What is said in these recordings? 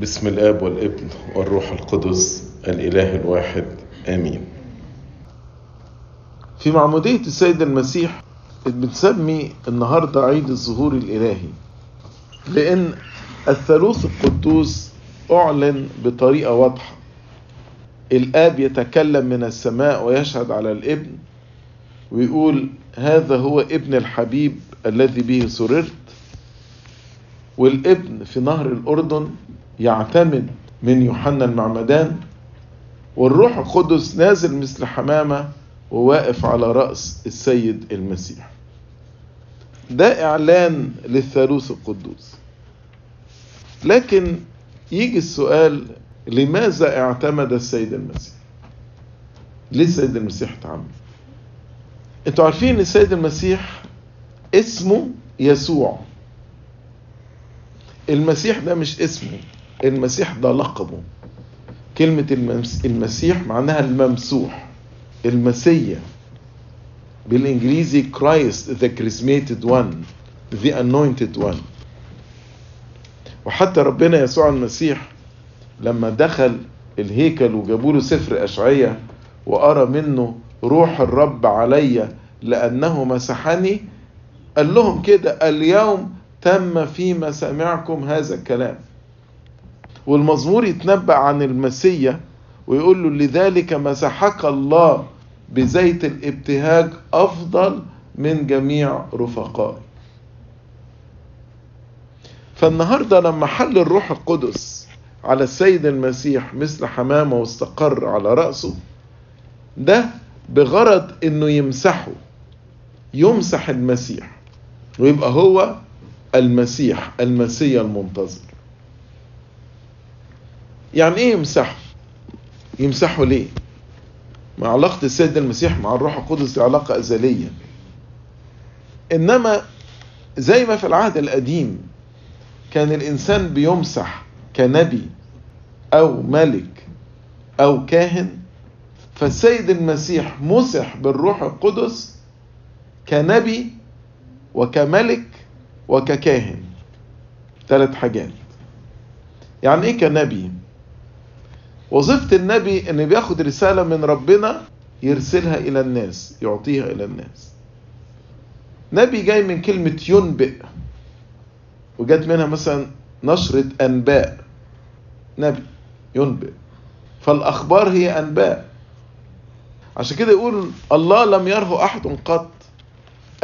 بسم الآب والابن والروح القدس الإله الواحد. آمين. في معمودية السيد المسيح بنسمي النهاردة عيد الظهور الإلهي لأن الثالوث القدوس أعلن بطريقة واضحة. الآب يتكلم من السماء ويشهد على الابن ويقول هذا هو ابن الحبيب الذي به سررت والابن في نهر الأردن يعتمد من يوحنا المعمدان والروح القدس نازل مثل حمامة وواقف على رأس السيد المسيح. ده إعلان للثالوث القدوس. لكن يجي السؤال لماذا اعتمد السيد المسيح؟ ليه السيد المسيح اتعمد؟ أنتوا عارفين إن السيد المسيح اسمه يسوع. المسيح ده مش اسمه. المسيح ده لقبه. كلمة المسيح معناها الممسوح المسيا. بالإنجليزي Christ the charismated one the anointed one. وحتى ربنا يسوع المسيح لما دخل الهيكل وجابوا له سفر اشعياء وارى منه روح الرب علي لأنه مسحني قال لهم كده اليوم تم في مسامعكم هذا الكلام. والمزمور يتنبأ عن المسيا ويقول له لذلك مسحك الله بزيت الابتهاج أفضل من جميع رفقائي. فالنهاردة لما حل الروح القدس على السيد المسيح مثل حمامة واستقر على رأسه ده بغرض إنه يمسحه يمسح المسيح ويبقى هو المسيح المسيا المنتظر. يعني إيه يمسحه؟ يمسحه ليه؟ مع علاقة السيد المسيح مع الروح القدس دي علاقة أزلية. إنما زي ما في العهد القديم كان الإنسان بيمسح كنبي أو ملك أو كاهن فالسيد المسيح مسح بالروح القدس كنبي وكملك وككاهن. ثلاث حاجات. يعني إيه كنبي؟ وظيفة النبي إن بياخد رسالة من ربنا يرسلها إلى الناس يعطيها إلى الناس. نبي جاي من كلمة ينبئ وجت منها مثلا نشرة أنباء. نبي ينبئ. فالأخبار هي أنباء. عشان كده يقول الله لم يره أحد قط.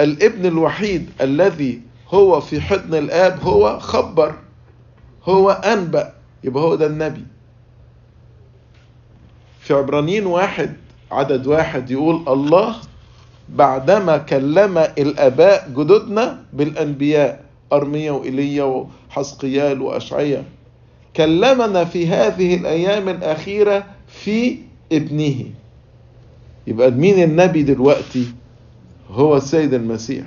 الابن الوحيد الذي هو في حضن الآب هو خبر هو أنبأ يبقى هو ده النبي. في عبرانيين واحد عدد واحد يقول الله بعدما كلم الآباء جدودنا بالأنبياء أرميا وإيليا وحسقيال وأشعيا. كلمنا في هذه الأيام الأخيرة في ابنه. يبقى مين النبي دلوقتي؟ هو السيد المسيح.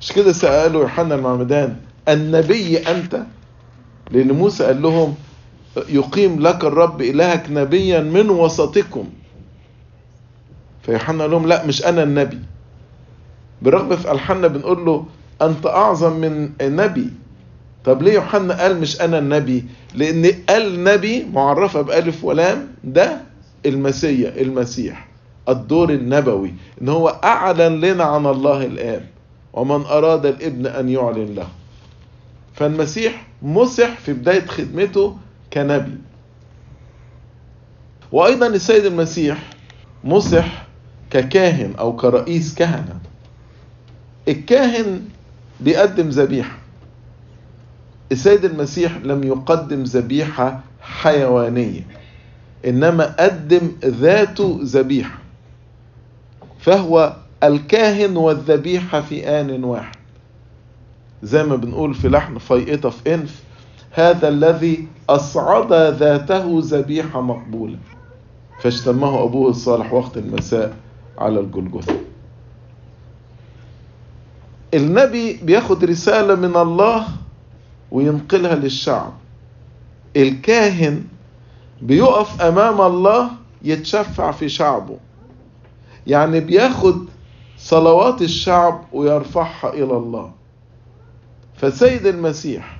مش كده سألوا يوحنا المعمدان النبي أنت؟ لأن موسى قال لهم يقيم لك الرب إلهك نبيا من وسطكم. فيوحنا لهم لا مش أنا النبي. برغم في ألحنا بنقول له أنت أعظم من نبي. طب ليه يوحنا قال مش أنا النبي؟ لأن النبي معرفة بألف ولام ده المسيا المسيح الدور النبوي إن هو أعلن لنا عن الله الاب ومن أراد الإبن أن يعلن له. فالمسيح مسح في بداية خدمته كنبي. وأيضا السيد المسيح مسح ككاهن أو كرئيس كهنة. الكاهن بيقدم ذبيحة. السيد المسيح لم يقدم ذبيحة حيوانية إنما قدم ذاته ذبيحة فهو الكاهن والذبيحة في آن واحد. زي ما بنقول في لحن فيئطة في إنف هذا الذي أصعد ذاته ذبيحة مقبولة. فاشتمه أبوه الصالح وقت المساء على الجلجثة. النبي بياخد رسالة من الله وينقلها للشعب. الكاهن بيقف أمام الله يتشفع في شعبه. يعني بياخد صلوات الشعب ويرفعها إلى الله. فسيد المسيح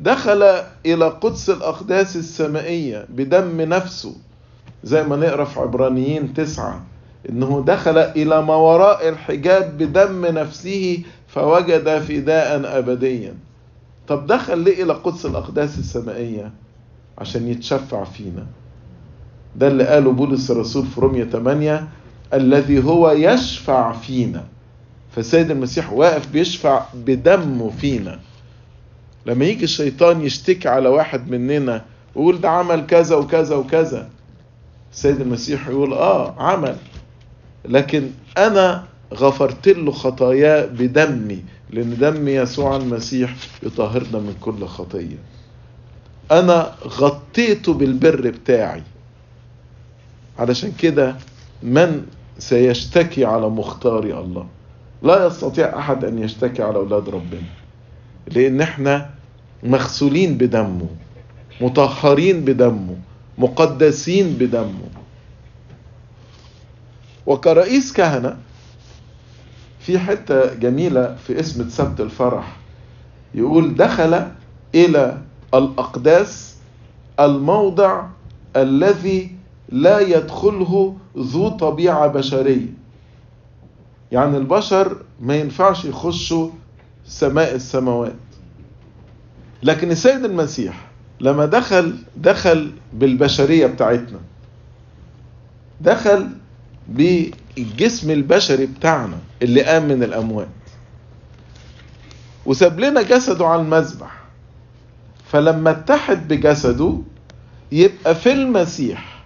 دخل إلى قدس الأقداس السمائية بدم نفسه. زي ما نقرأ في عبرانيين تسعة إنه دخل إلى ما وراء الحجاب بدم نفسه فوجد فداء أبديا. طب دخل ليه إلى قدس الأقداس السمائية؟ عشان يتشفع فينا. ده اللي قاله بولس الرسول في رومية 8 الذي هو يشفع فينا. فالسيد المسيح واقف بيشفع بدمه فينا. لما يجي الشيطان يشتكي على واحد مننا ويقول ده عمل كذا وكذا وكذا. السيد المسيح يقول آه عمل. لكن أنا غفرت له خطاياه بدمي لأن دم يسوع المسيح يطهرنا من كل خطية. أنا غطيته بالبر بتاعي. علشان كده من سيشتكي على مختار الله؟ لا يستطيع أحد أن يشتكي على أولاد ربنا. لأن إحنا مغسولين بدمه مطهرين بدمه مقدسين بدمه. وكرئيس كهنة في حتة جميلة في اسم سبت الفرح يقول دخل إلى الأقداس الموضع الذي لا يدخله ذو طبيعة بشرية. يعني البشر ما ينفعش يخشوا سماء السماوات. لكن السيد المسيح لما دخل دخل بالبشرية بتاعتنا دخل بالجسم البشري بتاعنا اللي قام من الأموات وساب لنا جسده على المذبح. فلما اتحد بجسده يبقى في المسيح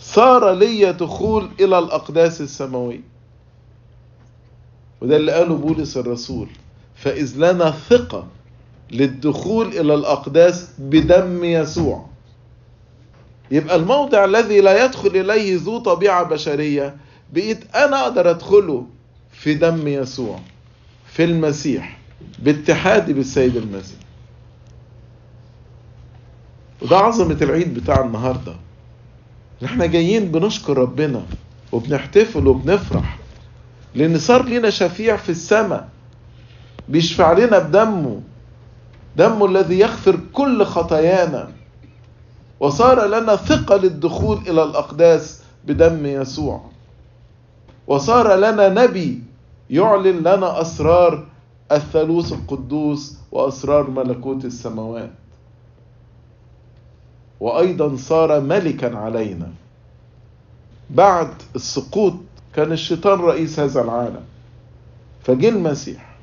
صار لي دخول إلى الأقداس السماوية. وده اللي قاله بولس الرسول فإذ لنا ثقة للدخول إلى الأقداس بدم يسوع. يبقى الموضع الذي لا يدخل إليه ذو طبيعة بشرية بقيت أنا أقدر أدخله في دم يسوع في المسيح باتحادي بالسيد المسيح. وده عظمة العيد بتاع النهاردة. إحنا جايين بنشكر ربنا وبنحتفل وبنفرح لأن صار لنا شفيع في السماء بيشفع لنا بدمه دمه الذي يغفر كل خطايانا. وصار لنا ثقة للدخول إلى الأقداس بدم يسوع. وصار لنا نبي يعلن لنا أسرار الثالوث القدوس وأسرار ملكوت السماوات. وأيضا صار ملكا علينا. بعد السقوط كان الشيطان رئيس هذا العالم. فجه المسيح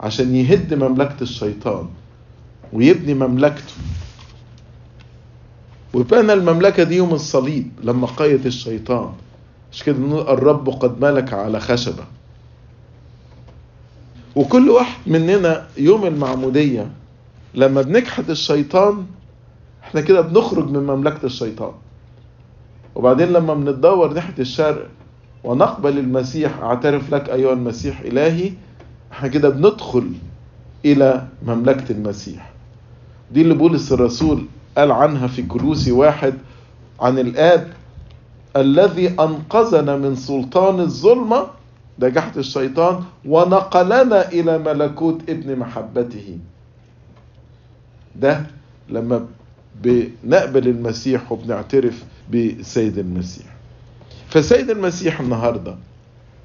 عشان يهد مملكة الشيطان. ويبني مملكته. وبنى المملكة دي يوم الصليب لما قيد الشيطان. مش كده؟ بنقول الرب قد ملك على خشبة. وكل واحد مننا يوم المعمودية لما بنجحد الشيطان إحنا كده بنخرج من مملكة الشيطان. وبعدين لما بنتدور ناحية الشرق ونقبل المسيح أعترف لك أيها المسيح إلهي إحنا كده بندخل إلى مملكة المسيح. دي اللي بولس الرسول قال عنها في كلوسي واحد عن الآب الذي أنقذنا من سلطان الظلمة ده جحد الشيطان ونقلنا إلى ملكوت ابن محبته. ده لما بنقبل المسيح وبنعترف بسيد المسيح. فسيد المسيح النهاردة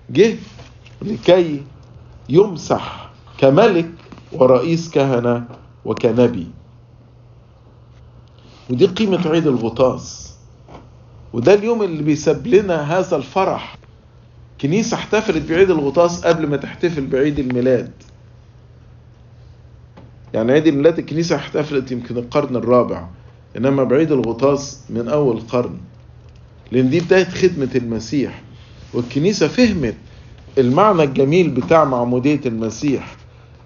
جه لكي يمسح كملك ورئيس كهنة وكنبي. ودي قيمة عيد الغطاس وده اليوم اللي بيسب لنا هذا الفرح. كنيسة احتفلت بعيد الغطاس قبل ما تحتفل بعيد الميلاد. يعني عيد الميلاد الكنيسة احتفلت يمكن القرن الرابع إنما بعيد الغطاس من أول قرن. لأن دي بداية خدمة المسيح. والكنيسة فهمت المعنى الجميل بتاع معمودية المسيح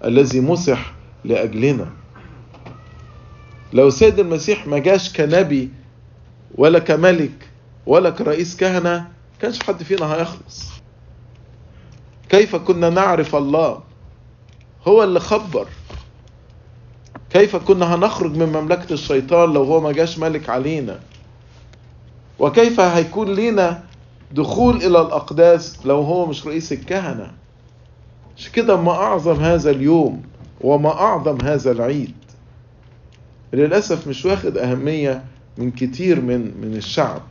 الذي مسح لأجلنا. لو سيد المسيح ما جاش كنبي ولا كملك ولا كرئيس كهنة كانش حد فينا هيخلص. كيف كنا نعرف الله؟ هو اللي خبر. كيف كنا هنخرج من مملكة الشيطان لو هو ما جاش ملك علينا؟ وكيف هيكون لينا دخول إلى الأقداس لو هو مش رئيس الكهنة؟ مش كده ما أعظم هذا اليوم وما أعظم هذا العيد. للأسف مش واخد أهمية من كتير من من الشعب.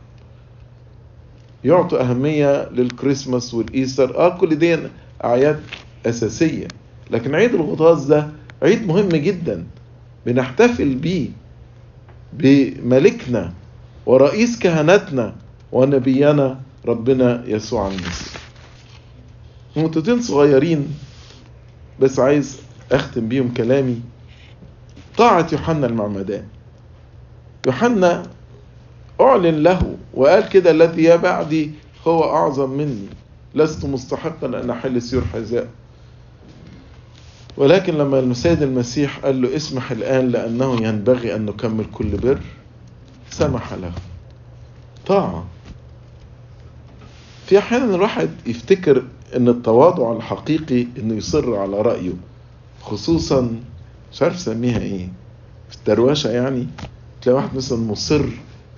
يعطوا أهمية للكريسماس والإيستر. آه كل دي أعياد أساسية. لكن عيد الغطاس ده عيد مهم جدا. بنحتفل بيه بملكنا ورئيس كهنتنا ونبينا ربنا يسوع المسيح. نقطتين صغيرين بس عايز أختم بيهم كلامي. طاعة يوحنا المعمدان. يوحنا أعلن له وقال كده الذي يا بعدي هو أعظم مني. لست مستحقا أن أحل سيور حذاء ولكن لما السيد المسيح قال له اسمح الآن لأنه ينبغي أن نكمل كل بر سمح له. طاعة. في أحيانا الواحد يفتكر أن التواضع الحقيقي أنه يصر على رأيه خصوصا مش عارف سميها إيه. في الدرواشة يعني تلاقي واحد مثلا مصر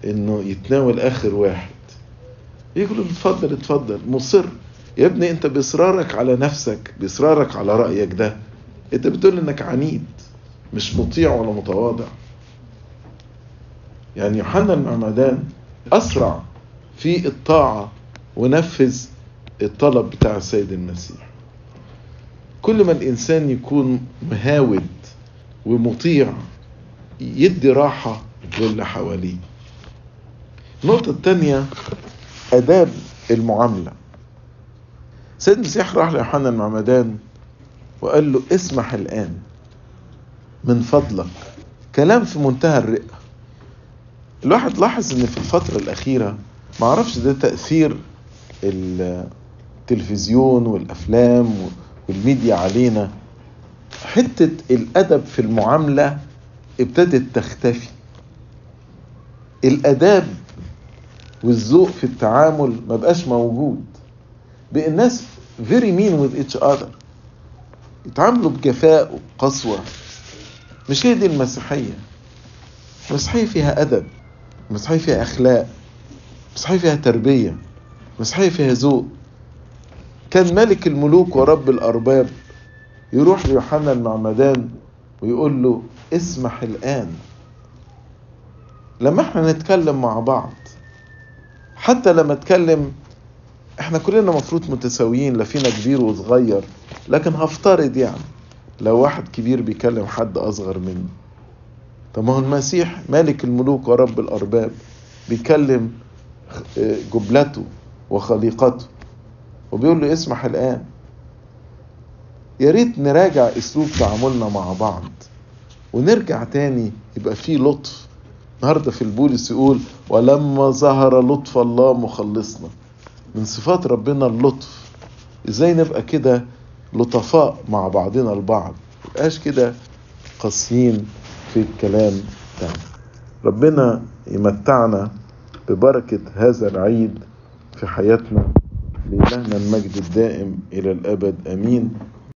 إنه يتناول آخر واحد. يقول له اتفضل اتفضل. مصر يا ابني أنت بإصرارك على نفسك بإصرارك على رأيك ده. أنت بتقول إنك عنيد مش مطيع ولا متواضع. يعني يوحنا المعمدان أسرع في الطاعة ونفذ الطلب بتاع السيد المسيح. كل ما الإنسان يكون مهاود ومطيع يدي راحة للي حواليه. النقطة الثانية آداب المعاملة. سيد المسيح راح ليوحنا المعمدان وقال له اسمح الآن من فضلك. كلام في منتهى الرقة الواحد لاحظ إن في الفترة الأخيرة معرفش ده تأثير التلفزيون والأفلام والميديا علينا. حتة الأدب في المعاملة ابتدت تختفي. الآداب والذوق في التعامل ما بقاش موجود. بقى الناس very mean with each other. يتعاملوا بجفاء وقسوة مش هي دي المسيحية. المسيحية فيها أدب. المسيحية فيها أخلاق. المسيحية فيها تربية. المسيحية فيها ذوق. كان ملك الملوك ورب الأرباب يروح ليوحنا المعمدان ويقول له اسمح الآن. لما إحنا نتكلم مع بعض حتى لما اتكلم إحنا كلنا مفروض متساويين لا فينا كبير وصغير لكن هفترض يعني لو واحد كبير بيكلم حد أصغر منه طب ما هو المسيح مالك الملوك ورب الأرباب بيكلم جبلته وخليقته وبيقول له اسمح الآن. يا ريت نراجع أسلوب تعاملنا مع بعض. ونرجع تاني يبقى فيه لطف. النهارده في البولس يقول ولما ظهر لطف الله مخلصنا. من صفات ربنا اللطف. إزاي نبقى كده لطفاء مع بعضنا البعض؟ مبقاش كده قاسيين في الكلام بتاعنا ربنا يمتعنا ببركة هذا العيد في حياتنا لإلهنا المجد الدائم إلى الأبد. أمين.